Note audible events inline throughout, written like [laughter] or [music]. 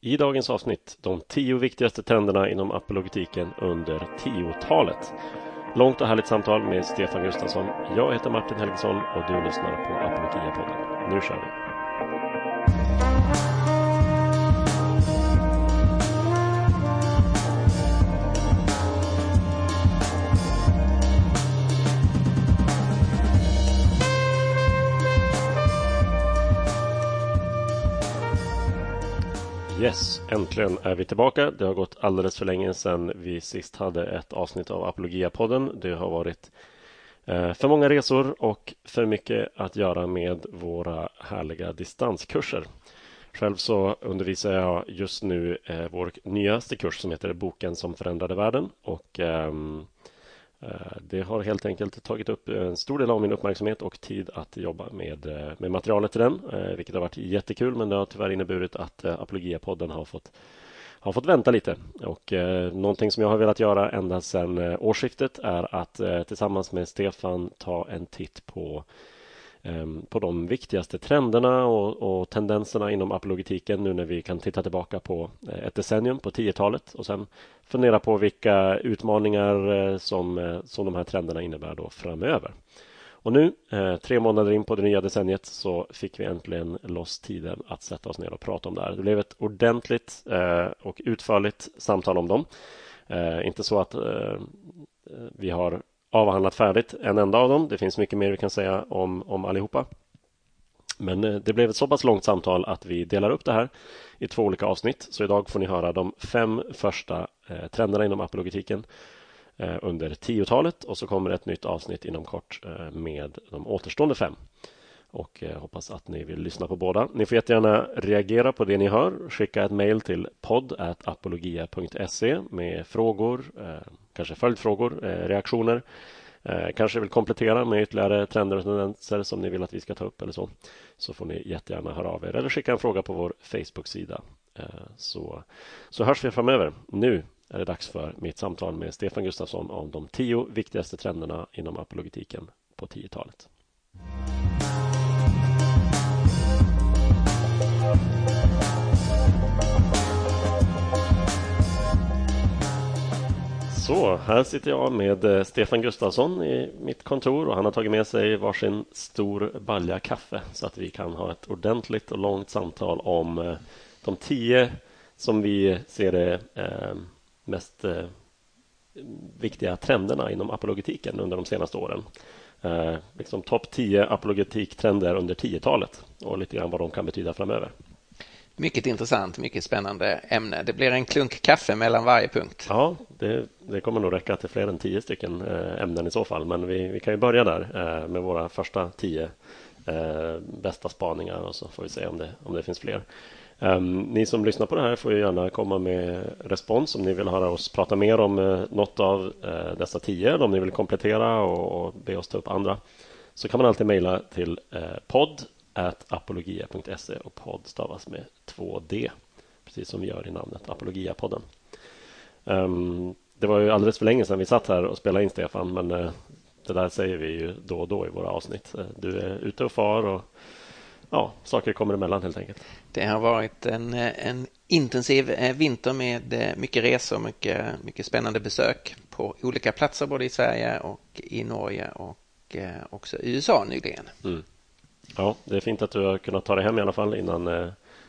I dagens avsnitt de tio viktigaste trenderna inom apologetiken under 10-talet. Långt och härligt samtal med Stefan Gustafsson. Jag heter Martin Helgesson och du lyssnar på Apologia-podden. Nu kör vi! Yes, äntligen är vi tillbaka. Det har gått alldeles för länge sedan vi sist hade ett avsnitt av Apologia-podden. Det har varit eh, för många resor och för mycket att göra med våra härliga distanskurser. Själv så undervisar jag just nu eh, vår nyaste kurs som heter Boken som förändrade världen och Eh, Eh, det har helt enkelt tagit upp en stor del av min uppmärksamhet och tid att jobba med, eh, med materialet till den, eh, vilket har varit jättekul. Men det har tyvärr inneburit att Apologia-podden har fått, har fått vänta lite. Och eh, någonting som jag har velat göra ända sedan årsskiftet är att eh, tillsammans med Stefan ta en titt på Ehm, på de viktigaste trenderna och, och, tendenserna inom apologetiken nu när vi kan titta tillbaka på eh, ett decennium på 10-talet och sen fundera på vilka utmaningar eh, som, eh, som de här trenderna innebär då framöver. Och nu, tre månader in på det nya decenniet, så fick vi äntligen loss tiden att sätta oss ner och prata om det här. Det blev ett ordentligt och utförligt samtal om dem. Inte så att vi har avhandlat färdigt en enda av dem. Det finns mycket mer vi kan säga om, om allihopa. Men eh, det blev ett så pass långt samtal att vi delar upp det här i två olika avsnitt. Så idag får ni höra de fem första eh, trenderna inom apologetiken eh, under 10-talet och så kommer ett nytt avsnitt inom kort eh, med de återstående fem. Och eh, hoppas att ni vill lyssna på båda. Ni får jättegärna reagera på det ni hör. Skicka ett mejl till podd.apologia.se med frågor, eh, kanske följdfrågor, eh, reaktioner. Kanske vill komplettera med ytterligare trender och tendenser som ni vill att vi ska ta upp eller så. Så får ni jättegärna höra av er eller skicka en fråga på vår Facebook-sida. Så, så hörs vi framöver. Nu är det dags för mitt samtal med Stefan Gustafsson om de tio viktigaste trenderna inom apologetiken på 10-talet. Så, här sitter jag med eh, Stefan Gustafsson i mitt kontor och han har tagit med sig varsin stor balja kaffe så att vi kan ha ett ordentligt och långt samtal om eh, de tio som vi ser det eh, mest viktiga trenderna inom apologetiken under de senaste åren. Liksom topp tio apologetiktrender under 10-talet och lite grann vad de kan betyda framöver. Mycket intressant, mycket spännande ämne. Det blir en klunk kaffe mellan varje punkt. Ja, det, det kommer nog räcka till fler än tio stycken eh, ämnen i så fall. Men vi, vi kan ju börja där eh, med våra första tio eh, bästa spaningar och så får vi se om det, om det finns fler. Um, ni som lyssnar på det här får ju gärna komma med respons om ni vill höra oss prata mer om uh, något av uh, dessa tio. Om ni vill komplettera och, och be oss ta upp andra så kan man alltid mejla till uh, podd apologia.se och podd stavas med 2D. Precis som vi gör i namnet Apologia-podden. Um, det var ju alldeles för länge sedan vi satt här och spelade in Stefan, men uh, det där säger vi ju då och då i våra avsnitt. Uh, du är ute och far och ja, saker kommer emellan helt enkelt. Det har varit en, en intensiv eh, vinter med mycket resor, mycket, mycket spännande besök på olika platser både i Sverige och i Norge och också i USA nyligen. Mm. Ja, det är fint att du har kunnat ta dig hem i alla fall innan eh,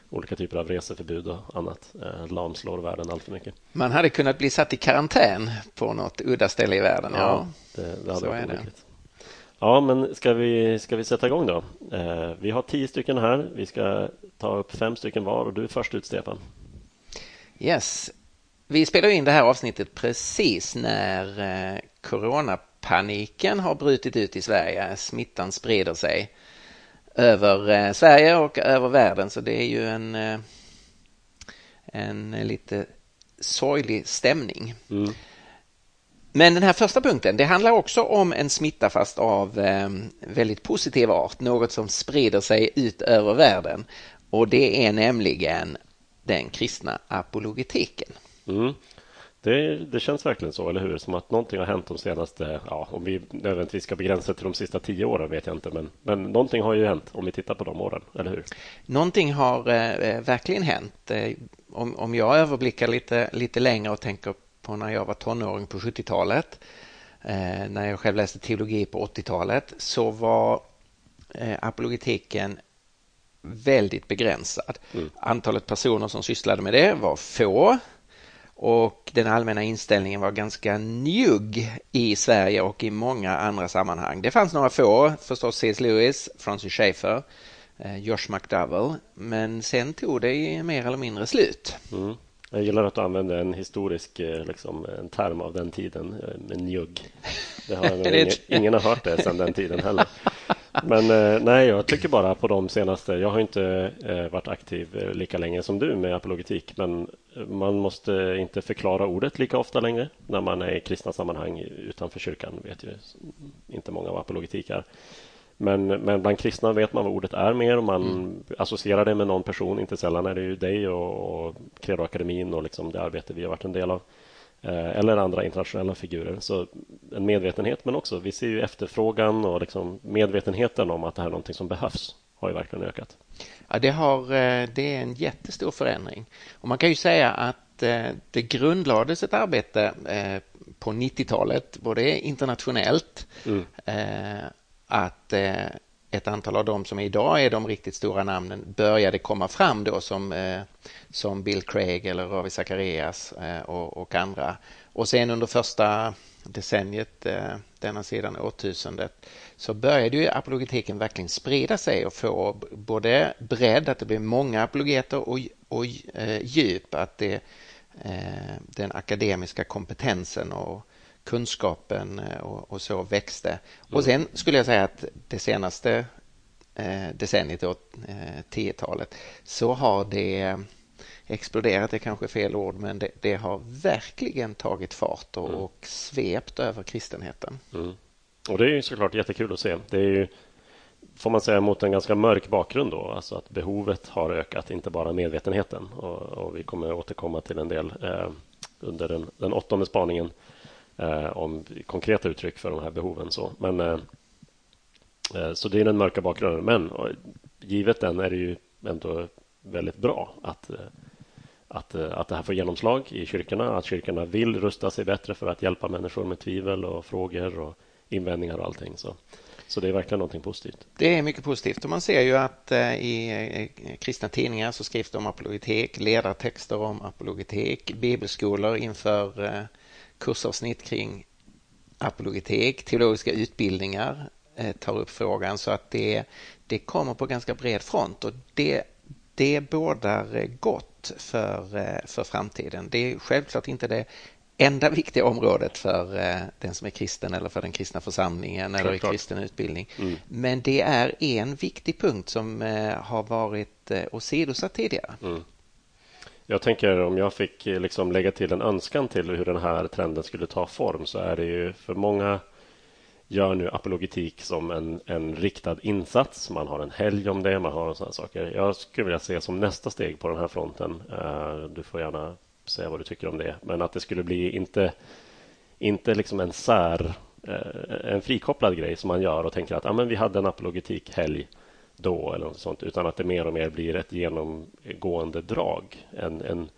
olika typer av reseförbud och annat eh, lamslår världen allt för mycket. Man hade kunnat bli satt i karantän på något udda ställe i världen. Ja, ja det, det hade varit olyckligt. Ja, men ska vi, ska vi sätta igång då? Eh, vi har tio stycken här. Vi ska ta upp fem stycken var och du är först ut, Stefan. Yes. Vi spelar in det här avsnittet precis när eh, coronapaniken har brutit ut i Sverige. Smittan sprider sig över eh, Sverige och över världen så det är ju en, eh, en lite sorglig stämning. Mm. Men den här första punkten, det handlar också om en smitta fast av eh, väldigt positiv art, något som sprider sig ut över världen. Och det är nämligen den kristna apologetiken. Mm. Det, det, känns verkligen så, eller hur? Som att någonting har hänt de senaste, ja, om vi nödvändigtvis ska begränsa till de sista tio åren vet jag inte, men, men någonting har ju hänt om vi tittar på de åren, eller hur? Någonting har eh, verkligen hänt. Eh, om, om jag överblickar lite, lite längre och tänker på när jag var tonåring på 70-talet, eh, när jag själv läste teologi på 80-talet, så var eh, apologetiken väldigt begränsad. Mm. Antalet personer som sysslade med det var få och den allmänna inställningen var ganska njugg i Sverige och i många andra sammanhang. Det fanns några få, förstås C.S. Lewis, Francis Schaeffer, eh, Josh McDowell, men sen tog det mer eller mindre slut. Mm. Jag gillar att du använder en historisk eh, liksom, en term av den tiden, eh, med njugg. Det har [laughs] ingen, ingen har hört det sedan den tiden heller. Men eh, nej, jag tycker bara på de senaste. Jag har inte varit aktiv lika länge som du med apologetik, men man måste inte förklara ordet lika ofta längre när man är i kristna sammanhang utanför kyrkan. vet ju inte många vad apologetik är. Men, men bland kristna vet man vad ordet är mer och man mm. associerar det med någon person. Inte sällan är det ju dig och, och Credoakademin och liksom det arbete vi har varit en del av. Eh, eller andra internationella figurer. Så en medvetenhet, men också vi ser ju efterfrågan och liksom medvetenheten om att det här är någonting som behövs har ju verkligen ökat. Ja, det, har, eh, det är en jättestor förändring. Och man kan ju säga att eh, det grundlades ett arbete på 90-talet, både internationellt, mm att eh, ett antal av dem som idag är de riktigt stora namnen började komma fram då som, eh, som Bill Craig eller Ravi Zacharias eh, och, och, andra. Och sen under första decenniet, eh, denna sidan årtusendet, så började ju apologetiken verkligen sprida sig och få både bredd, att det blev många apologeter och, och eh, djup, att det, eh, den akademiska kompetensen och kunskapen eh, och, och så växte. Och mm. sen skulle jag säga att det senaste eh, decenniet, då, eh, 10-talet, så har det exploderat, det är kanske fel ord, men det, det har verkligen tagit fart och, mm. och svept över kristenheten. Mm. Och det är ju såklart jättekul att se. Det är ju, får man säga, mot en ganska mörk bakgrund då, alltså att behovet har ökat, inte bara medvetenheten. Och, och vi kommer återkomma till en del eh, under den, den åttonde spaningen eh, Eh, om konkreta uttryck för de här behoven. Så, men, eh, eh så det är den mörka bakgrunden. Men eh, givet den är det ju ändå väldigt bra att, att, att det här får genomslag i kyrkorna. Att kyrkorna vill rusta sig bättre för att hjälpa människor med tvivel och frågor och invändningar och allting. Så, så det är verkligen någonting positivt. Det är mycket positivt och man ser ju att i kristna tidningar så skrivs det om apologetik, ledartexter om apologetik, bibelskolor inför kursavsnitt kring apologetik, teologiska utbildningar eh, tar upp frågan så att det, det kommer på ganska bred front och det, det bådar gott för, eh, för framtiden. Det är självklart inte det enda [laughs] viktiga området för eh, den som är kristen eller för den kristna församlingen eller i kristen utbildning. Mm. Men det är en viktig punkt som har varit åsidosatt tidigare. Mm. Jag tänker om jag fick eh, liksom lägga till en önskan till hur den här trenden skulle ta form så är det ju för många gör nu apologetik som en, en riktad insats. Man har en helg om det, man har sådana saker. Jag skulle vilja se som nästa steg på den här fronten. Eh, du får gärna säga vad du tycker om det, men att det skulle bli inte, inte liksom en sär, eh, en frikopplad grej som man gör och tänker att ah, men vi hade en apologetik helg då eller något sånt, utan att det mer och mer blir ett genomgående drag. En, en,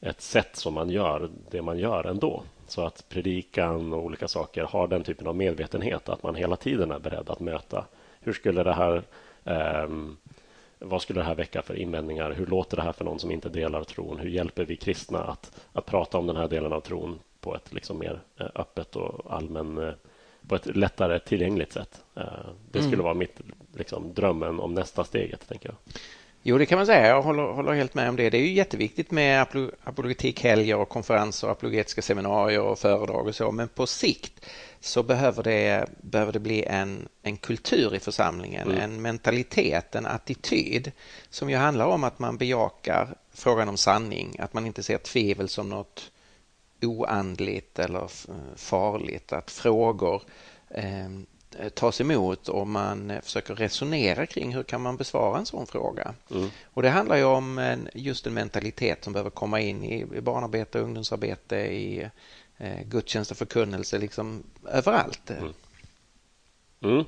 ett sätt som man gör det man gör ändå. Så att predikan och olika saker har den typen av medvetenhet att man hela tiden är beredd att möta. Hur skulle det här eh, vad skulle det här väcka för invändningar? Hur låter det här för någon som inte delar tron? Hur hjälper vi kristna att, att prata om den här delen av tron på ett liksom mer eh, öppet och allmän eh, på ett lättare tillgängligt sätt. Eh, det skulle mm. vara mitt liksom, drömmen om nästa steget, tänker jag. Jo, det kan man säga. Jag håller, håller helt med om det. Det är ju jätteviktigt med apologetikhelger och konferenser, apologetiska seminarier och föredrag och så. Men på sikt så behöver det, behöver det bli en, en kultur i församlingen, mm. en mentalitet, en attityd som ju handlar om att man bejakar frågan om sanning, att man inte ser tvivel som något oandligt eller farligt, att frågor eh, tas emot och man försöker resonera kring hur kan man besvara en sån fråga. Mm. Och Det handlar ju om en, just en mentalitet som behöver komma in i, i barnarbete, ungdomsarbete, i eh, gudstjänst och förkunnelse, liksom överallt. Mm. Mm.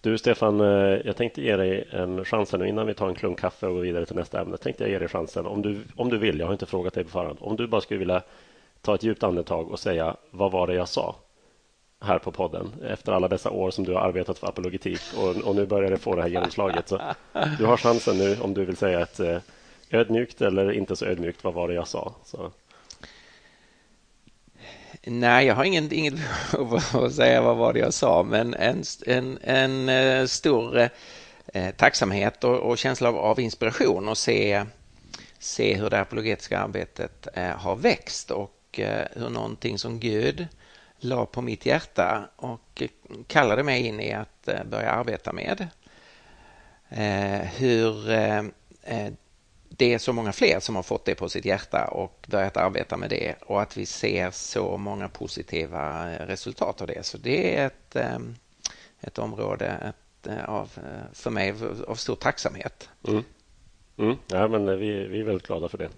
Du Stefan, eh, jag tänkte ge dig en chans nu innan vi tar en klunk kaffe och går vidare till nästa ämne. Tänkte jag ge dig chansen om du, om du vill. Jag har inte frågat dig på förhand. Om du bara skulle vilja ta ett djupt andetag och säga vad var det jag sa här på podden efter alla dessa år som du har arbetat för apologetik och, och nu börjar det få det här genomslaget. Så du har chansen nu om du vill säga ett eh, ödmjukt eller inte så ödmjukt. Vad var det jag sa? Så. Nej, jag har inget, inget behov [laughs] av att säga vad var det jag sa, men en, en, en eh, stor eh, tacksamhet och, och känsla av, av, inspiration och se, se hur det apologetiska arbetet eh, har växt och eh, hur någonting som Gud la på mitt hjärta och kallade mig in i att eh, börja arbeta med. Eh, hur eh, det är så många fler som har fått det på sitt hjärta och börjat arbeta med det och att vi ser så många positiva resultat av det. Så det är ett, ett område av, för mig av stor tacksamhet. Mm. Mm. Ja, men vi, vi är väldigt glada för det.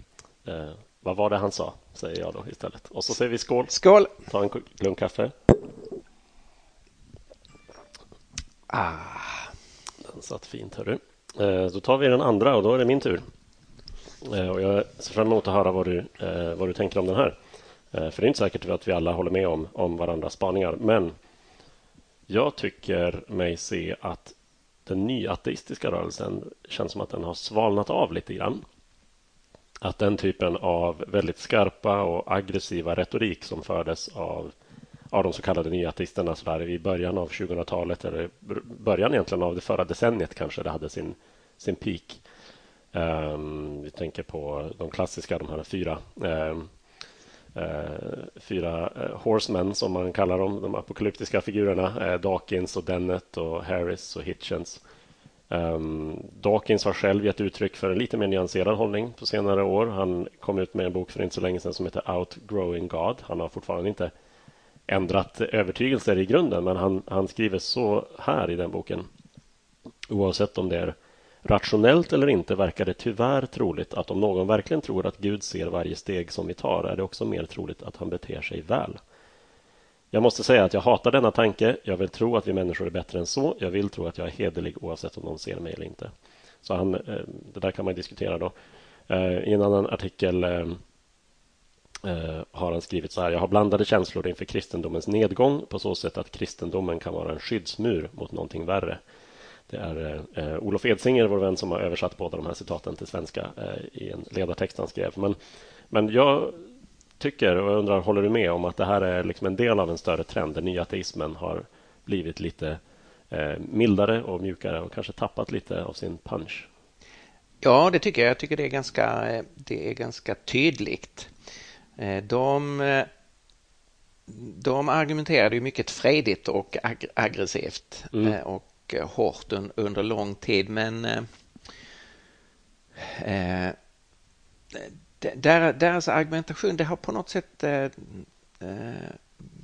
Vad var det han sa, säger jag då istället. Och så säger vi skål. Skål! Ta en klunk kaffe. Ah. Den satt fint, hörru. Eh, då tar vi den andra och då är det min tur. Eh, och jag ser fram emot att höra vad du, eh, vad du tänker om den här. För det är inte säkert att vi alla håller med om, om varandras spaningar. Men jag tycker mig se att den nyateistiska rörelsen känns som att den har svalnat av lite grann. Att den typen av väldigt skarpa och aggressiva retorik som fördes av, av de så kallade nyateisterna i början av 2000-talet eller början egentligen av det förra decenniet kanske det hade sin, sin peak Um, vi tänker på de klassiska, de här fyra um, uh, fyra uh, horsemen som man kallar dem, de apokalyptiska figurerna. Uh, Dawkins och Dennett och Harris och Hitchens. Um, Dawkins har själv gett uttryck för en lite mer nyanserad hållning på senare år. Han kom ut med en bok för inte så länge sedan som heter Outgrowing God. Han har fortfarande inte ändrat övertygelser i grunden, men han, han skriver så här i den boken. Oavsett om det är Rationellt eller inte verkar det tyvärr troligt att om någon verkligen tror att Gud ser varje steg som vi tar är det också mer troligt att han beter sig väl. Jag måste säga att jag hatar denna tanke. Jag vill tro att vi människor är bättre än så. Jag vill tro att jag är hederlig oavsett om någon ser mig eller inte. Så han, eh, det där kan man diskutera då. Eh, I en annan artikel eh, har han skrivit så här. Jag har blandade känslor inför kristendomens nedgång på så sätt att kristendomen kan vara en skyddsmur mot någonting värre. Det är eh, Olof Edsinger, vår vän, som har översatt båda de här citaten till svenska eh, i en ledartext han skrev. Men, men jag tycker, och jag undrar, håller du med om att det här är liksom en del av en större trend där nyateismen har blivit lite eh, mildare och mjukare och kanske tappat lite av sin punch? Ja, det tycker jag. Jag tycker det är ganska, det är ganska tydligt. Eh, de, eh, de argumenterade ju mycket frejdigt och ag aggressivt mm. Eh, och hårt under lång tid. Men eh, eh deras argumentation det har på något sätt eh, eh,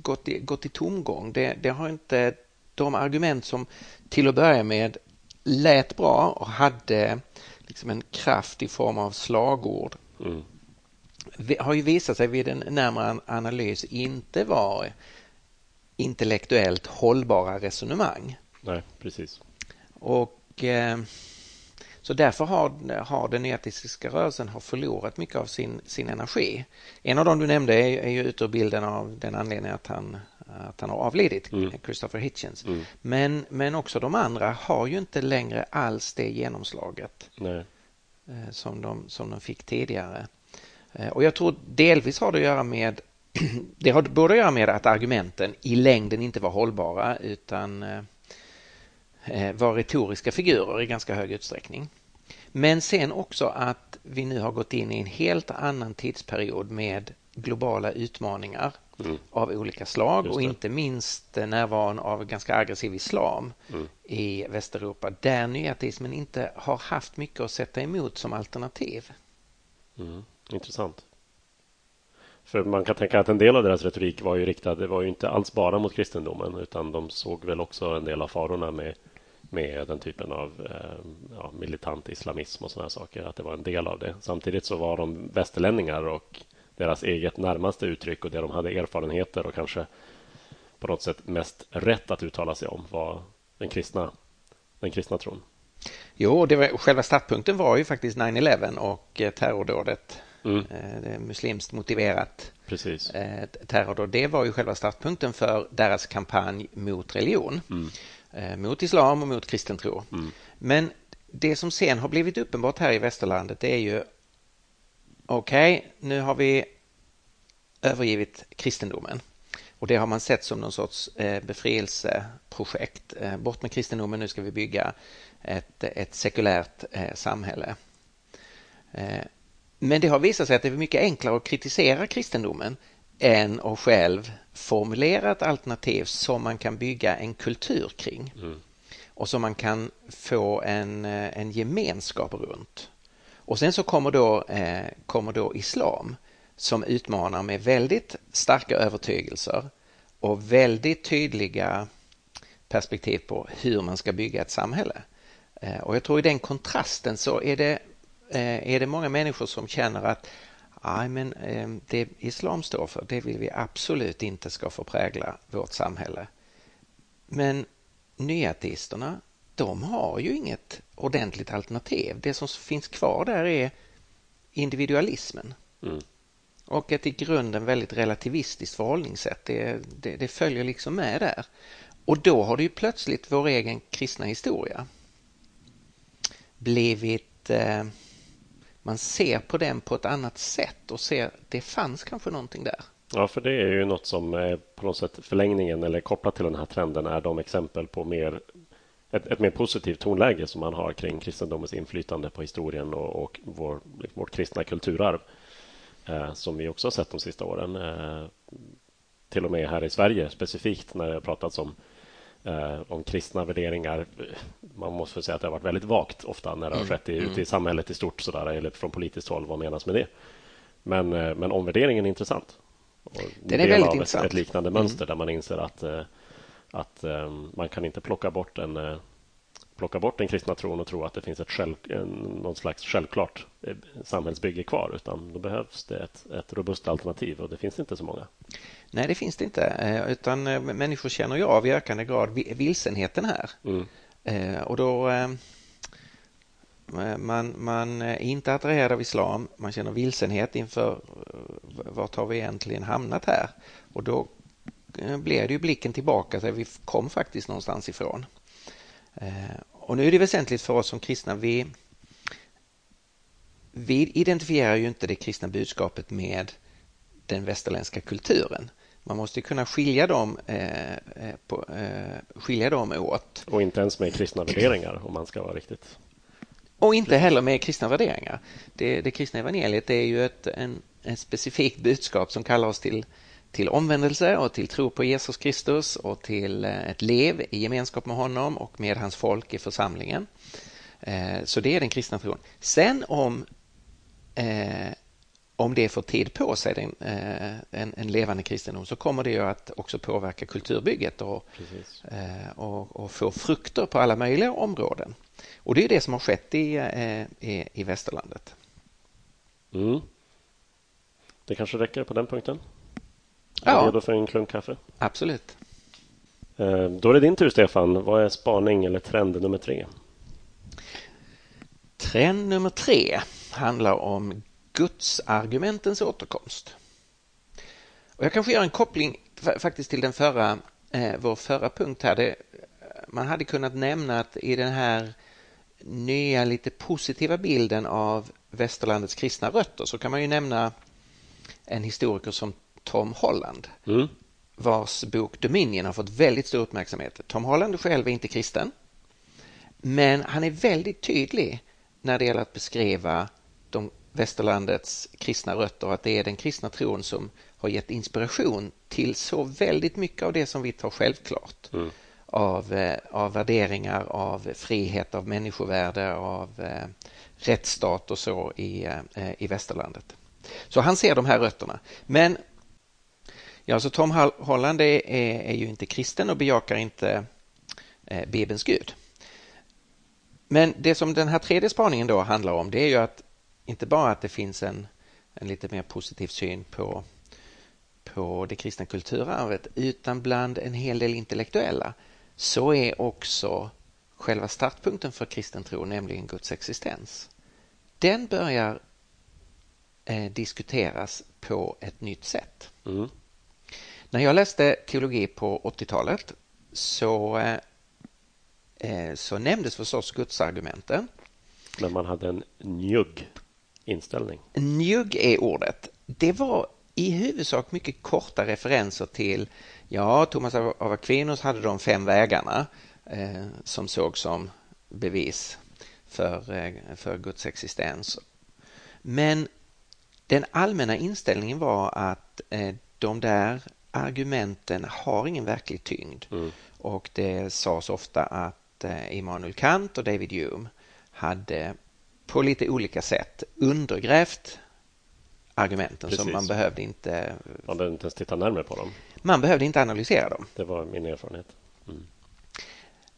gått, i, gått i tomgång. Det, det har inte de argument som till att börja med lät bra och hade liksom en kraft i form av slagord mm. har ju visat sig vid en närmare analys inte vara intellektuellt hållbara resonemang. Nej, precis. Och eh, så därför har, har den etiska rörelsen har förlorat mycket av sin, sin energi. En av dem du nämnde är, är ju ute ur bilden av den anledningen att han, att han har avlidit, mm. Christopher Hitchens. Mm. Men, men också de andra har ju inte längre alls det genomslaget Nej. Eh, som, de, som de fick tidigare. Eh, och jag tror delvis har det att göra med [clears throat] det har både att göra med att argumenten i längden inte var hållbara utan eh, var retoriska figurer i ganska hög utsträckning. Men sen också att vi nu har gått in i en helt annan tidsperiod med globala utmaningar mm. av olika slag och inte minst närvaron av ganska aggressiv islam mm. i Västeuropa där nyateismen inte har haft mycket att sätta emot som alternativ. Mm. Intressant. För man kan tänka att en del av deras retorik var ju riktad, det var ju inte alls bara mot kristendomen utan de såg väl också en del av farorna med med den typen av eh, ja, militant islamism och sådana saker, att det var en del av det. Samtidigt så var de västerlänningar och deras eget närmaste uttryck och det de hade erfarenheter och kanske på något sätt mest rätt att uttala sig om var den kristna den kristna tron? Jo, det var, själva startpunkten var ju faktiskt 9-11 och eh, terrordådet. Mm. Eh, det muslimskt motiverat Precis. Eh, terrordåd. Det var ju själva startpunkten för deras kampanj mot religion. Mm. Mot islam och mot kristen tro. Mm. Men det som sen har blivit uppenbart här i västerlandet det är ju okej, okay, nu har vi övergivit kristendomen. Och det har man sett som någon sorts befrielseprojekt. Bort med kristendomen, nu ska vi bygga ett, ett sekulärt eh, samhälle. Eh, men det har visat sig att det är mycket enklare att kritisera kristendomen än att själv formulera ett alternativ som man kan bygga en kultur kring. Mm. Och som man kan få en, eh, en gemenskap runt. Och sen så kommer då, eh, kommer då islam som utmanar med väldigt starka övertygelser och väldigt tydliga perspektiv på hur man ska bygga ett samhälle. Eh, och jag tror i den kontrasten så är det, eh, är det många människor som känner att Nej, men eh, det islam står för, det vill vi absolut inte ska få prägla vårt samhälle. Men nyateisterna, de har ju inget ordentligt alternativ. Det som finns kvar där är individualismen. Mm. Och ett i grunden väldigt relativistiskt förhållningssätt. Det, det, det, följer liksom med där. Och då har det ju plötsligt vår egen kristna historia blivit eh, man ser på den på ett annat sätt och ser det fanns kanske någonting där. Ja, för det är ju något som är på något sätt förlängningen eller kopplat till den här trenden är de exempel på mer ett, ett mer positivt tonläge som man har kring kristendomens inflytande på historien och, och vår, vårt kristna kulturarv eh, som vi också har sett de sista åren. Eh, till och med här i Sverige specifikt när det har pratats om eh, om kristna värderingar. Man måste säga att det har varit väldigt vagt ofta när det har mm. skett i, mm. ute i samhället i stort sådär, eller från politiskt håll. Vad menas med det? Men, eh, men omvärderingen är intressant. Och Den är väldigt intressant. Ett, ett liknande mm. mönster där man inser att, eh, att eh, man kan inte plocka bort en plocka bort den kristna tron och tro att det finns ett själv, någon slags självklart samhällsbygge kvar utan då behövs det ett, ett robust alternativ och det finns inte så många. Nej, det finns det inte. Eh, utan eh, människor känner ju av i ökande grad vilsenheten här. Mm. Eh, och då man, man är inte attraherad av islam, man känner vilsenhet inför vart har vi egentligen hamnat här? Och då blir det ju blicken tillbaka till vi kom faktiskt någonstans ifrån. Och nu är det väsentligt för oss som kristna, vi, vi identifierar ju inte det kristna budskapet med den västerländska kulturen. Man måste kunna skilja dem, eh, eh, på, eh, skilja dem åt. Och inte ens med kristna värderingar om man ska vara riktigt. Och inte heller med kristna värderingar. Det, det kristna evangeliet är ju ett en, ett specifikt budskap som kallar oss till, till omvändelse och till tro på Jesus Kristus och till eh, ett lev i gemenskap med honom och med hans folk i församlingen. Eh, så det är den kristna tron. Sen om eh, om det får tid på sig, en, en, en levande kristendom, så kommer det ju att också påverka kulturbygget och, och, och, få frukter på alla möjliga områden. Och det är det som har skett i, i, i västerlandet. Mm. Det kanske räcker på den punkten? Är ja. redo för en klunk kaffe? Absolut. Då är det din tur, Stefan. Vad är spaning eller trend nummer tre? Trend nummer tre handlar om gudsargumentens återkomst. Och jag kanske gör en koppling faktiskt till den förra, eh, vår förra punkt här. Det, man hade kunnat nämna att i den här nya lite positiva bilden av västerlandets kristna rötter så kan man ju nämna en historiker som Tom Holland mm. vars bok Dominion har fått väldigt stor uppmärksamhet. Tom Holland själv är inte kristen men han är väldigt tydlig när det gäller att beskriva de västerlandets kristna rötter och att det är den kristna tron som har gett inspiration till så väldigt mycket av det som vi tar självklart. Mm. Av, eh, av värderingar, av frihet, av människovärde, av eh, rättsstat och så i, eh, i västerlandet. Så han ser de här rötterna. Men ja, så Tom Holland är, är, är ju inte kristen och bejakar inte eh, Bibelns Gud. Men det som den här tredje spaningen då handlar om det är ju att inte bara att det finns en, en lite mer positiv syn på, på det kristna kulturarvet utan bland en hel del intellektuella så är också själva startpunkten för kristen tro, nämligen Guds existens, den börjar eh, diskuteras på ett nytt sätt. Mm. När jag läste teologi på 80-talet så, eh, eh, så nämndes förstås gudsargumenten. Men man hade en njugg inställning. Njugg är ordet. Det var i huvudsak mycket korta referenser till, ja, Thomas av Aquinos hade de fem vägarna eh, som såg som bevis för, eh, för Guds existens. Men den allmänna inställningen var att eh, de där argumenten har ingen verklig tyngd. Mm. Och det sades ofta att eh, Immanuel Kant och David Hume hade på lite olika sätt undergrävt argumenten Precis. så man behövde inte... Man behövde inte ens titta närmare på dem. Man behövde inte analysera dem. Det var min erfarenhet. Mm.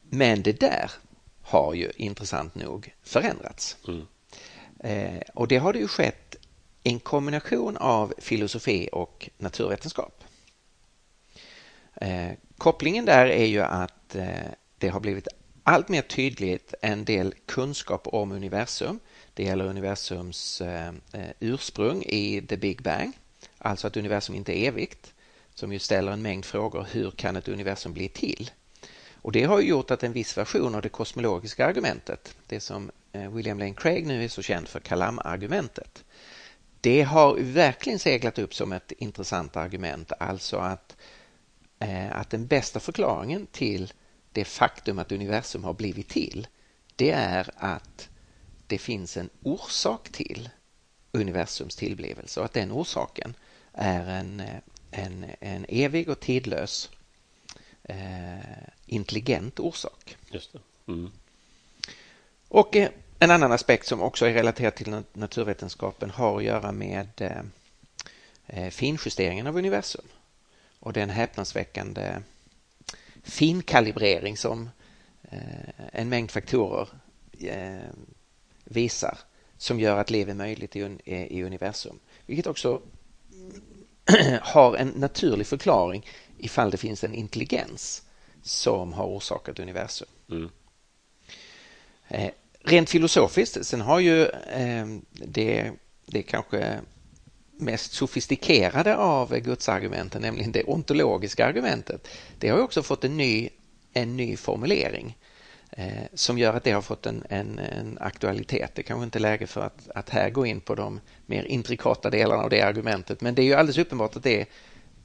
Men det där har ju intressant nog förändrats. Mm. Eh, och det har det ju skett en kombination av filosofi och naturvetenskap. Eh, kopplingen där är ju att eh, det har blivit allt mer tydligt en del kunskap om universum. Det gäller universums eh, eh ursprung i the Big Bang, alltså att universum inte är evigt, som ju ställer en mängd frågor. Hur kan ett universum bli till? Och det har gjort att en viss version av det kosmologiska argumentet, det som eh, William Lane Craig nu är så känd för, Kalam-argumentet, det har verkligen seglat upp som ett intressant argument, alltså att, att den bästa förklaringen till det faktum att universum har blivit till, det är att det finns en orsak till universums tillblivelse och att den orsaken är en, en, en evig och tidlös eh, intelligent orsak. Just det. Mm. Och eh, en annan aspekt som också är relaterad till naturvetenskapen har att göra med eh, eh finjusteringen av universum och den häpnadsväckande finkalibrering som eh, en mängd faktorer eh, visar som gör att liv är möjligt i universum. Vilket också [clears throat] har en naturlig förklaring ifall det finns en intelligens som har orsakat universum. Mm. Eh, rent filosofiskt, sen har ju det, det kanske mest sofistikerade av gudsargumenten, nämligen det ontologiska argumentet, det har också fått en ny, en ny formulering eh, som gör att det har fått en, en, en aktualitet. Det kanske inte är läge för att, att här gå in på de mer intrikata delarna av det argumentet, men det är ju alldeles uppenbart att det,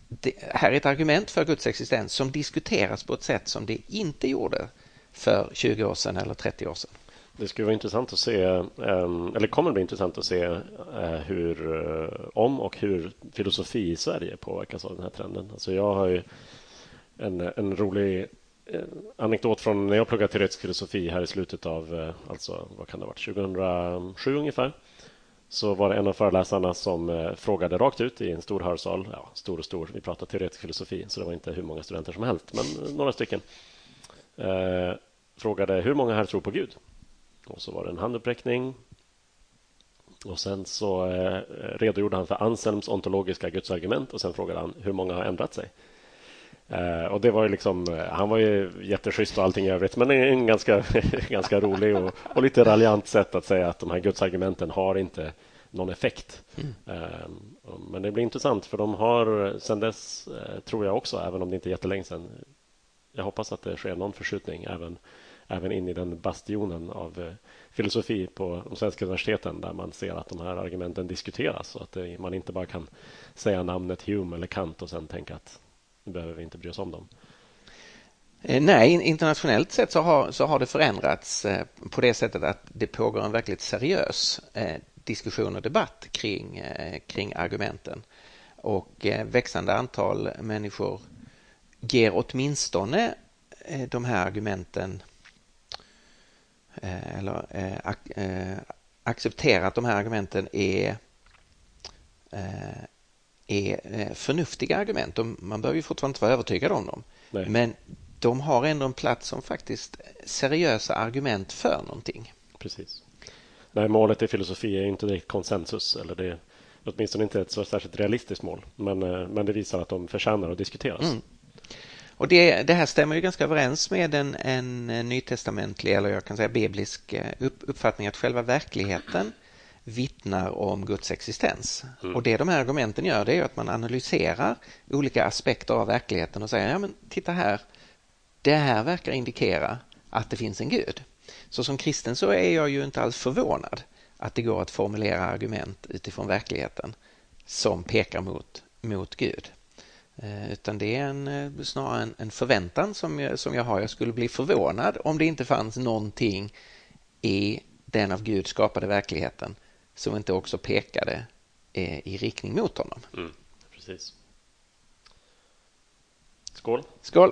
det här är ett argument för Guds existens som diskuteras på ett sätt som det inte gjorde för 20 år sedan eller 30 år sedan. Det skulle vara intressant att se, ehm, eller kommer bli intressant att se eh, hur, eh, om och hur filosofi i Sverige påverkas av den här trenden. Alltså jag har ju en, en rolig eh, anekdot från när jag pluggade teoretisk filosofi här i slutet av, alltså vad kan det ha varit, 2007 ungefär. Så var det en av föreläsarna som frågade rakt ut i en stor hörsal, ja, stor och stor, vi pratar teoretisk filosofi, så det var inte hur många studenter som helst, men några stycken. Eh, frågade hur många här tror på Gud? Och så var det en handuppräckning. Och sen så eh, redogjorde han för Anselms ontologiska gudsargument och sen frågade han hur många har ändrat sig. Eh, och det var ju liksom, eh, han var ju jätteschysst och allting i övrigt men en ganska, [laughs] ganska rolig och, och lite raljant sätt att säga att de här gudsargumenten har inte någon effekt. Mm. Eh, men det blir intressant för de har sen dess, eh, tror jag också, även om det inte är jättelänge sedan, jag hoppas att det sker någon förskjutning även även in i den bastionen av eh, filosofi på de svenska universiteten där man ser att de här argumenten diskuteras och att eh, man inte bara kan säga namnet Hume eller Kant och sen tänka att nu behöver vi inte bry oss om dem. Eh, nej, internationellt sett så har, så har det förändrats på det sättet att det pågår en verkligt seriös diskussion och debatt kring, kring argumenten. Och växande antal människor ger åtminstone de här argumenten eller eh, eh, acceptera att de här argumenten är, är förnuftiga argument. man behöver ju fortfarande inte vara övertygad om dem. Nej. Men de har ändå en plats som faktiskt seriösa argument för någonting. Precis. Nej, målet i filosofi är inte direkt konsensus eller det är åtminstone inte ett så särskilt realistiskt mål. Men, men det visar att de förtjänar att diskuteras. Mm. Och det, det här stämmer ju ganska överens med en, en nytestamentlig, eller jag kan säga biblisk upp, uppfattning att själva verkligheten vittnar om Guds existens. Mm. Och det de här argumenten gör det är att man analyserar olika aspekter av verkligheten och säger ja men titta här, det här verkar indikera att det finns en gud. Så som kristen så är jag ju inte alls förvånad att det går att formulera argument utifrån verkligheten som pekar mot, mot Gud. Eh, utan det är en, eh, snarare en, en förväntan som jag, som jag har. Jag skulle bli förvånad om det inte fanns någonting i den av Gud skapade verkligheten som inte också pekade eh, i riktning mot honom. Mm, precis. Skål! Skål!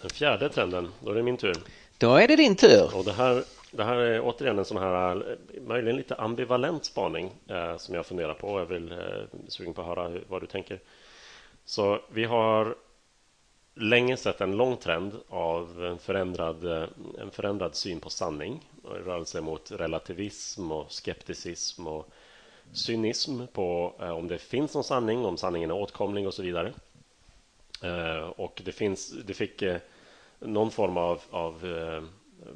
Den fjärde trenden, då är det min tur. Då är det din tur. Och det här, det här är återigen en sån här möjligen lite ambivalent spaning eh, som jag funderar på. Jag vill eh, sugen på att höra hur, vad du tänker. Så vi har länge sett en lång trend av en förändrad, en förändrad syn på sanning rörelse mot relativism och skepticism och cynism på eh, om det finns någon sanning, om sanningen är åtkomlig och så vidare. Eh, och det, finns, det fick eh, någon form av, av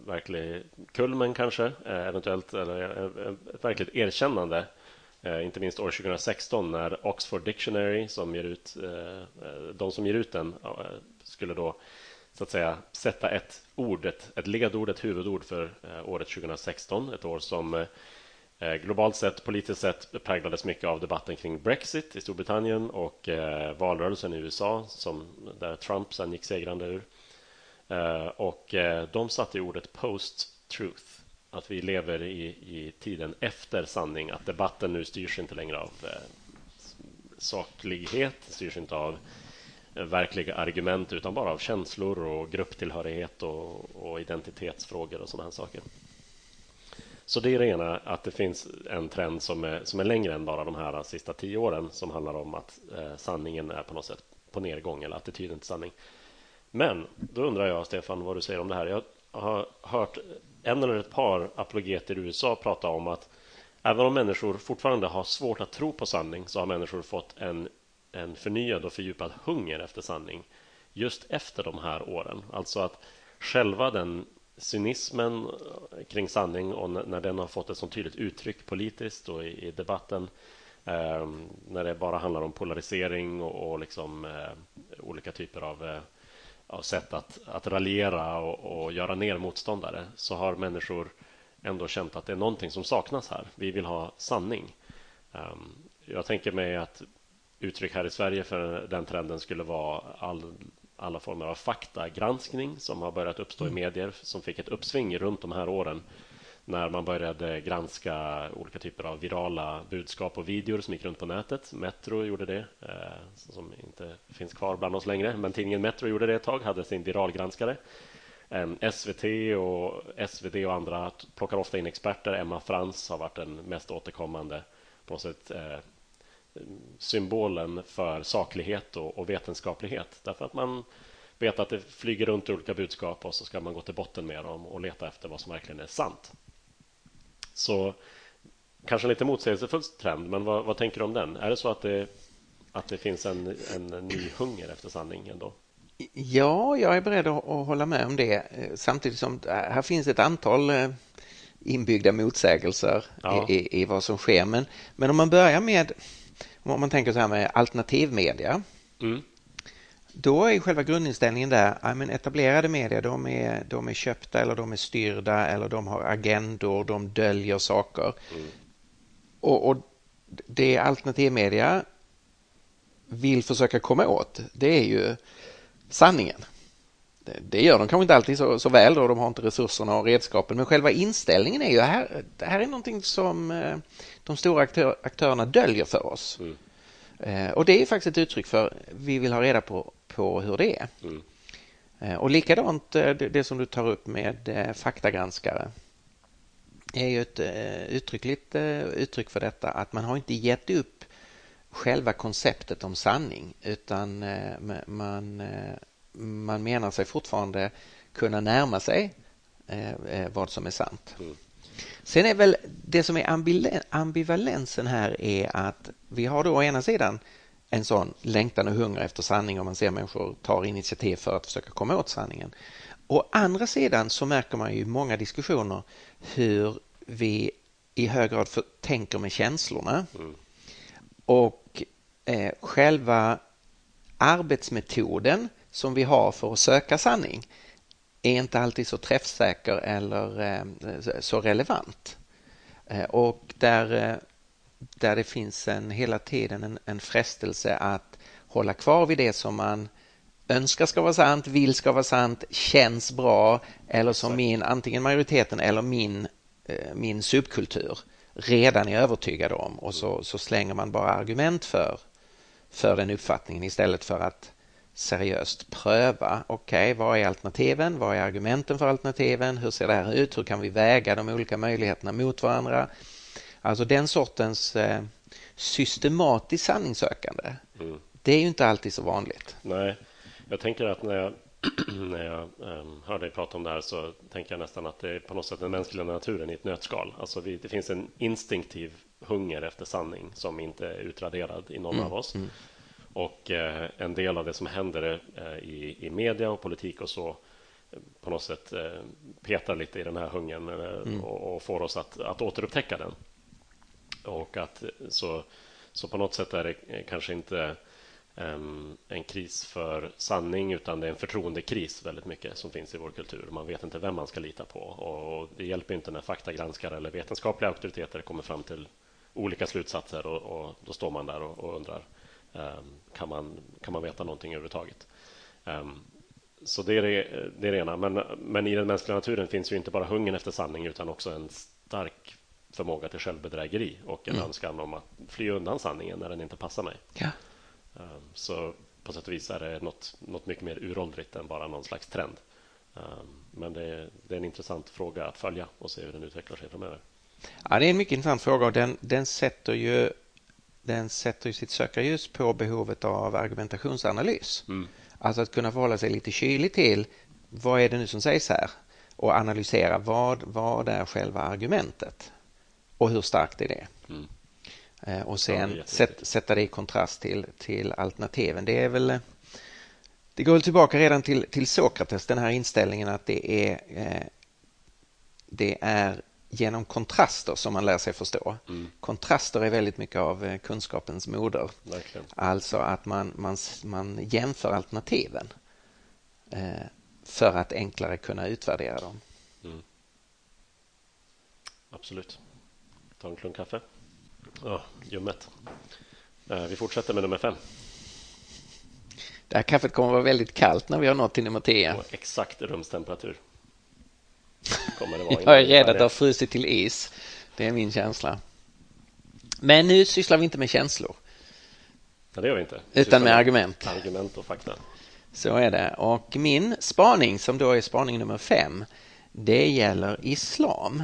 verklig kulmen kanske, eventuellt, eller ett verkligt erkännande Eh, inte minst år 2016 när Oxford Dictionary som ger ut eh, eh, de som ger ut den skulle då så att säga sätta ett ord, ett, ett ledord, ett huvudord för året 2016. Ett år som globalt sett, politiskt sett präglades mycket av debatten kring Brexit i Storbritannien och valrörelsen i USA som, där Trump sen gick segrande ur. Och de satte ordet post-truth att vi lever i, i tiden efter sanning, att debatten nu styrs inte längre av eh, saklighet, styrs inte av eh, verkliga argument utan bara av känslor och grupptillhörighet och, och identitetsfrågor och sådana saker. Så det är det ena, att det finns en trend som är, som är längre än bara de här sista tio åren som handlar om att eh, sanningen är på något sätt på nedgång eller attityden till sanning. Men då undrar jag, Stefan, vad du säger om det här. Jag har hört en eller ett par apologeter i USA prata om att även om människor fortfarande har svårt att tro på sanning så har människor fått en en förnyad och fördjupad hunger efter sanning just efter de här åren. Alltså att själva den cynismen kring sanning och när den har fått ett så tydligt uttryck politiskt och i, debatten eh, när det bara handlar om polarisering och, och liksom, eh, olika typer av, eh, av sätt att, att raljera och, och, göra ner motståndare så har människor ändå känt att det är någonting som saknas här. Vi vill ha sanning. Ehm, jag tänker mig att uttryck här i Sverige för den trenden skulle vara all, alla former av faktagranskning som har börjat uppstå i mm. medier som fick ett uppsving runt de här åren när man började granska olika typer av virala budskap och videor som gick runt på nätet. Metro gjorde det, eh, som inte finns kvar bland oss längre, men tidningen Metro gjorde det ett tag, hade sin viralgranskare. Eh, SVT och SvD och andra plockar ofta in experter. Emma Frans har varit den mest återkommande på något sätt eh, symbolen för saklighet och, och vetenskaplighet. Därför att man vet att det flyger runt olika budskap och så ska man gå till botten med dem och leta efter vad som verkligen är sant. Så kanske en lite motsägelsefull trend, men vad, vad, tänker du om den? Är det så att det, att det finns en, en ny hunger efter sanning ändå? Ja, jag är beredd att hålla med om det. Samtidigt som här finns ett antal eh, inbyggda motsägelser ja. i, i, vad som sker. Men, men om man börjar med om man tänker så här med alternativmedia. Mm. Då är själva grundinställningen där, ja, men etablerade medier de är, de är köpta eller de är styrda eller de har agendor, de döljer saker. Mm. Och, och det alternativmedia vill försöka komma åt, det är ju sanningen. Det, det gör de kanske inte alltid så, så väl då, de har inte resurserna och redskapen, men själva inställningen är ju här, det här är någonting som eh, de stora aktör, aktörerna döljer för oss. Mm. Eh, och det är faktiskt ett uttryck för vi vill ha reda på, på hur det är. Mm. Eh, och likadant det, det, som du tar upp med faktagranskare är ju ett uttryckligt uttryck för detta att man har inte gett upp själva konceptet om sanning utan man, man menar sig fortfarande kunna närma sig vad som är sant. Mm. Sen är väl det som är ambivalensen här är att vi har då å ena sidan en sån längtan och hunger efter sanning om man ser människor tar initiativ för att försöka komma åt sanningen. Å andra sidan så märker man ju i många diskussioner hur vi i hög grad för, tänker med känslorna. Mm. Och eh, själva arbetsmetoden som vi har för att söka sanning är inte alltid så träffsäker eller eh, så relevant. Eh, och där, eh, där det finns en, hela tiden en, en frestelse att hålla kvar vid det som man önskar ska vara sant, vill ska vara sant, känns bra eller som min, antingen majoriteten eller min, min subkultur redan är övertygad om och så, så slänger man bara argument för, för den uppfattningen istället för att seriöst pröva. Okej, okay, vad är alternativen? Vad är argumenten för alternativen? Hur ser det här ut? Hur kan vi väga de olika möjligheterna mot varandra? Alltså den sortens eh, systematiskt sanningssökande. Mm. Det är ju inte alltid så vanligt. Nej, jag tänker att när jag, [clears throat] när jag um, hör dig prata om det här så tänker jag nästan att det är på något sätt den mänskliga naturen i ett nötskal. Alltså vi, det finns en instinktiv hunger efter sanning som inte är utraderad i någon mm. av oss. Mm. Och eh, en del av det som händer eh, i, i media och politik och så på något sätt petar lite i den här hungern mm. och, och, får oss att, att återupptäcka den. Och att så, så på något sätt är det kanske inte um, en kris för sanning utan det är en förtroendekris väldigt mycket som finns i vår kultur. Man vet inte vem man ska lita på och det hjälper inte när faktagranskare eller vetenskapliga auktoriteter kommer fram till olika slutsatser och, och då står man där och, och undrar kan man, kan man veta någonting överhuvudtaget. Så det är det, det, är det ena. Men, men i den mänskliga naturen finns ju inte bara hungern efter sanning utan också en stark förmåga till självbedrägeri och en mm. önskan om att fly undan sanningen när den inte passar mig. Ja. Ehm, så på sätt och vis är det något, något mycket mer uråldrigt än bara någon slags trend. Men det är, det är en intressant fråga att följa och se hur den utvecklar sig framöver. Ja, det är en mycket intressant fråga och den, den sätter ju den sätter sitt sökarljus på behovet av argumentationsanalys. Mm. Alltså att kunna förhålla sig lite kyligt till vad är det nu som sägs här och analysera vad, vad är själva argumentet och hur starkt är det? Mm. Eh, och sen ja, sätt, sätta det i kontrast till, till alternativen. Det är väl det går väl tillbaka redan till, till Sokrates, den här inställningen att det är, eh, det är genom kontraster som man lär sig förstå. Mm. Kontraster är väldigt mycket av eh, kunskapens moder. Verkligen. Alltså att man, man, man jämför alternativen eh, för att enklare kunna utvärdera dem. Mm. Absolut. Ta en klunk kaffe. Oh, ljummet. Eh, vi fortsätter med nummer fem. Det här kaffet kommer att vara väldigt kallt när vi har nått till nummer tio. Exakt rumstemperatur kommer det vara. [laughs] Jag är rädd att det har frusit till is. Det är min känsla. Men nu sysslar vi inte med känslor. Ja, det gör vi inte. Vi utan med argument. Argument och fakta. Så är det. Och min spaning, som då är spaning nummer fem, det gäller islam.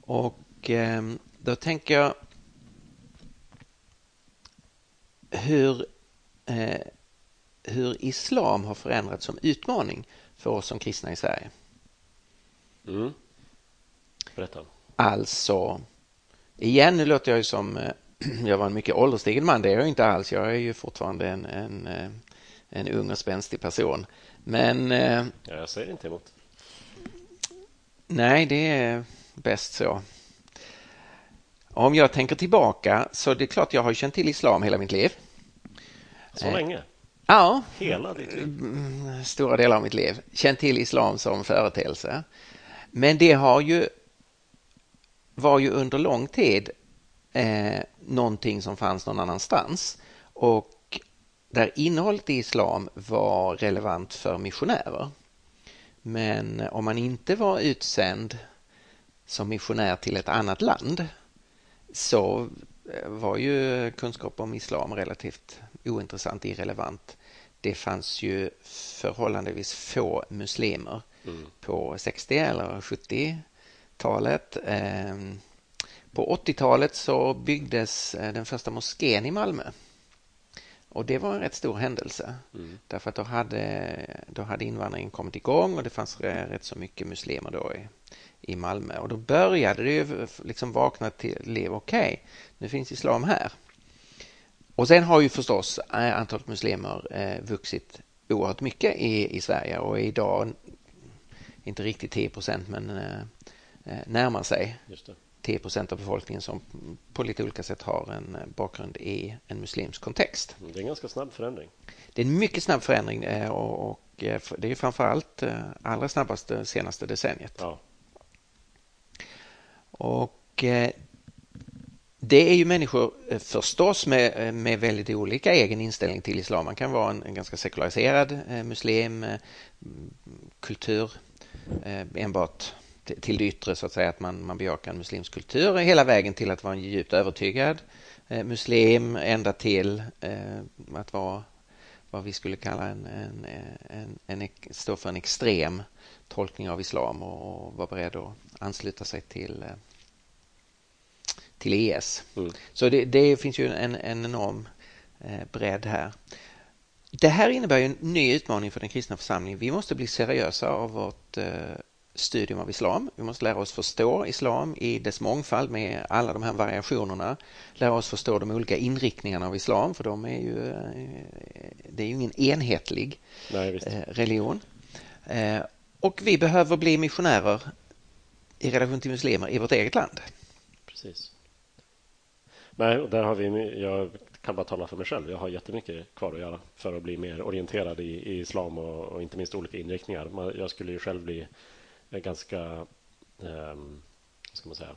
Och eh, då tänker jag hur, eh, hur islam har förändrats som utmaning för oss som kristna i Sverige. Mm. Berätta. Alltså, igen, nu låter jag ju som eh, [clears throat] jag var en mycket ålderstigen man. Det är jag inte alls. Jag är ju fortfarande en, en, eh, en ung och spänstig person. Men... Eh, ja, jag säger inte emot. Nej, det är bäst så. Om jag tänker tillbaka så det är klart jag har känt till islam hela mitt liv. Så länge? Ja. Hela ditt liv? Mm, stora delar av mitt liv. Känt till islam som företeelse. Men det har ju var ju under lång tid eh, någonting som fanns någon annanstans och där innehållet i islam var relevant för missionärer. Men om man inte var utsänd som missionär till ett annat land så eh, var ju kunskap om islam relativt ointressant, irrelevant. Det fanns ju förhållandevis få muslimer mm. på 60 eller 70-talet. Ehm, på 80-talet så byggdes eh, den första moskén i Malmö. Och det var en rätt stor händelse. Mm. Därför att då hade, då hade invandringen kommit igång och det fanns rätt så mycket muslimer då i, i Malmö. Och då började det ju liksom vakna till liv. Okej, okay, nu finns islam här. Och sen har ju förstås antalet muslimer vuxit oerhört mycket i, i Sverige och idag inte riktigt 10 procent men närmar sig 10 procent av befolkningen som på lite olika sätt har en bakgrund i en muslimsk kontext. Det är en ganska snabb förändring. Det är en mycket snabb förändring och, och det är framförallt allra snabbast det senaste decenniet. Ja. Och eh, det är ju människor eh, förstås med, eh, med väldigt olika egen inställning till islam. Man kan vara en, en ganska sekulariserad muslim, kultur enbart till det yttre så att säga att man, man bejakar en muslimsk kultur hela vägen till att vara en djupt övertygad muslim ända till att vara vad vi skulle kalla en, en, en, en, stå för en extrem tolkning av islam och, och vara beredd att ansluta sig till till ES. Mm. Så det, det, finns ju en, en enorm eh, bredd här. Det här innebär ju en ny utmaning för den kristna församlingen. Vi måste bli seriösa av vårt eh, studium av islam. Vi måste lära oss förstå islam i dess mångfald med alla de här variationerna. Lära oss förstå de olika inriktningarna av islam för de är ju, eh, det är ju ingen enhetlig Nej, religion. Och vi behöver bli missionärer i relation till muslimer i vårt eget land. Precis. Nej, och där har vi, jag kan bara tala för mig själv. Jag har jättemycket kvar att göra för att bli mer orienterad i, i islam och, och, inte minst olika inriktningar. Jag skulle ju själv bli eh, ganska, eh, ska man säga,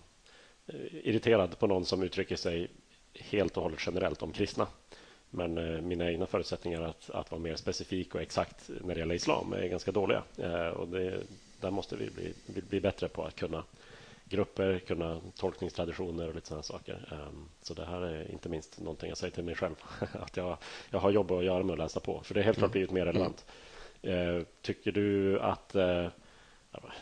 eh, irriterad på någon som uttrycker sig helt och hållet generellt om kristna. Men eh, mina egna förutsättningar att, att vara mer specifik och exakt när det gäller islam är ganska dåliga. Eh, och det, där måste vi bli, bli bättre på att kunna grupper, kunna tolkningstraditioner och lite sådana saker. Ehm, så det här är inte minst någonting jag säger till mig själv. [laughs] Att jag, jag har jobb att göra med att läsa på. För det är helt klart mm. blivit mer relevant. Mm. Tycker du att eh,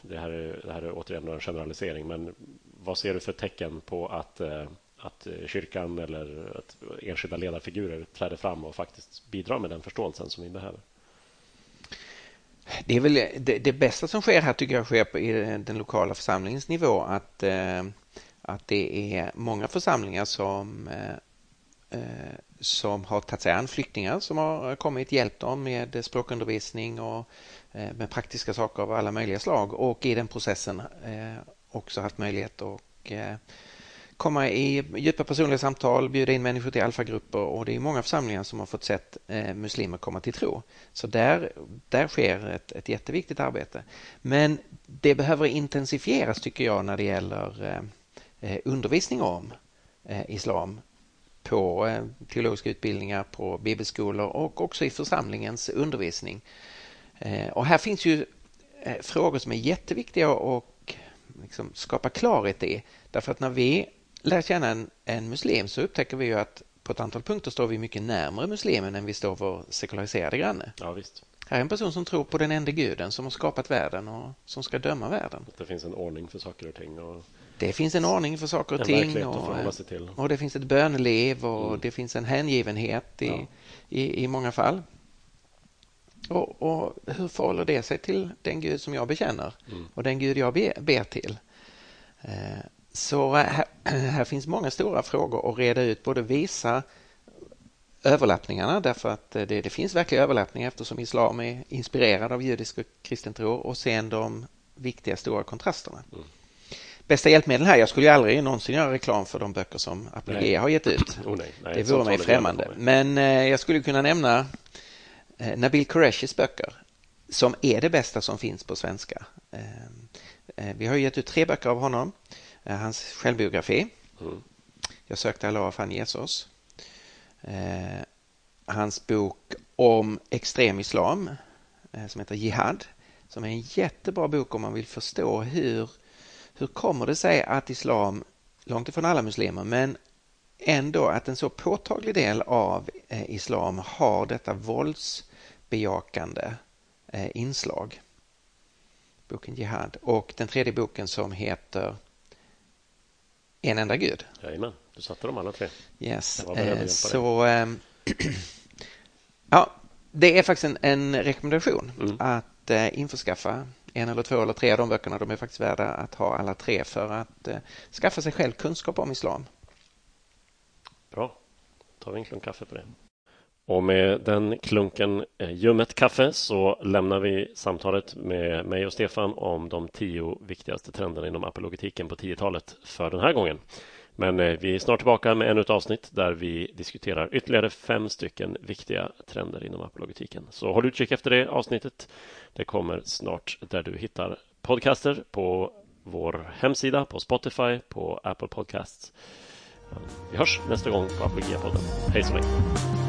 det här, är, det här är återigen en generalisering, men vad ser du för tecken på att, eh, att kyrkan eller att enskilda ledarfigurer träder fram och faktiskt bidrar med den förståelsen som vi behöver? Det är väl det, det, bästa som sker här tycker jag sker på den lokala församlingens nivå att, eh, att det är många församlingar som eh, eh, som har tagit sig an flyktingar som har kommit, hjälpt dem med språkundervisning och med praktiska saker av alla möjliga slag. Och i den processen också haft möjlighet att komma i djupa personliga samtal, bjuda in människor till alfagrupper och det är många församlingar som har fått sett eh, muslimer komma till tro. Så där, där sker ett, ett jätteviktigt arbete. Men det behöver intensifieras tycker jag när det gäller eh, eh, undervisning om islam på teologiska utbildningar, på bibelskolor och också i församlingens undervisning. Och här finns ju frågor som är jätteviktiga och liksom skapa klarhet i. Därför att när vi lär känna en, en muslim så upptäcker vi ju att på ett antal punkter står vi mycket närmare muslimen än vi står vår sekulariserade granne. Ja, visst. Här är en person som tror på den enda guden som har skapat världen och som ska döma världen. Det finns en ordning för saker och ting. Och det finns en ordning för saker och ting. Och, och det finns ett böneliv och mm. det finns en hängivenhet i, ja. i, i många fall. Och, och, hur förhåller det sig till den Gud som jag bekänner mm. och den Gud jag be, ber till? Eh, så här, [clears throat] här, finns många stora frågor att reda ut, både visa överlappningarna därför att det, det finns verkliga överlappningar eftersom islam är inspirerad av judisk och kristen tro och sen de viktiga stora kontrasterna. Mm. Bästa hjälpmedel här, jag skulle ju aldrig någonsin göra reklam för de böcker som Apologia har gett ut. [clears throat] Oh, nej, nej, det vore mig främmande. Men eh, jag skulle kunna nämna eh, Nabil Qureshis böcker som är det bästa som finns på svenska. Eh, eh vi har gett ut tre böcker av honom. Eh, hans självbiografi. Mm. Jag sökte Allah fann Jesus. Eh, hans bok om extrem islam eh, som heter Jihad som är en jättebra bok om man vill förstå hur, hur kommer det sig att islam, långt ifrån alla muslimer, men ändå att en så påtaglig del av islam har detta våldsbejakande inslag. Boken Jihad och den tredje boken som heter en enda gud. Jajamän, du satte dem alla tre. Yes, eh, så eh, [clears throat] ja, det är faktiskt en, en rekommendation mm. att eh, införskaffa en eller två eller tre av de böckerna. De är faktiskt värda att ha alla tre för att eh, skaffa sig själv kunskap om islam. Bra. tar vi en klunk kaffe på det. Och med den klunken eh, ljummet kaffe så lämnar vi samtalet med mig och Stefan om de tio viktigaste trenderna inom apologetiken på 10-talet för den här gången. Men eh, vi är snart tillbaka med ännu ett avsnitt där vi diskuterar ytterligare fem stycken viktiga trender inom apologetiken. Så håll utkik efter det avsnittet. Det kommer snart där du hittar podcaster på vår hemsida, på Spotify, på Apple Podcasts. Vi hörs nästa gång på Apologia-podden. Hej så länge!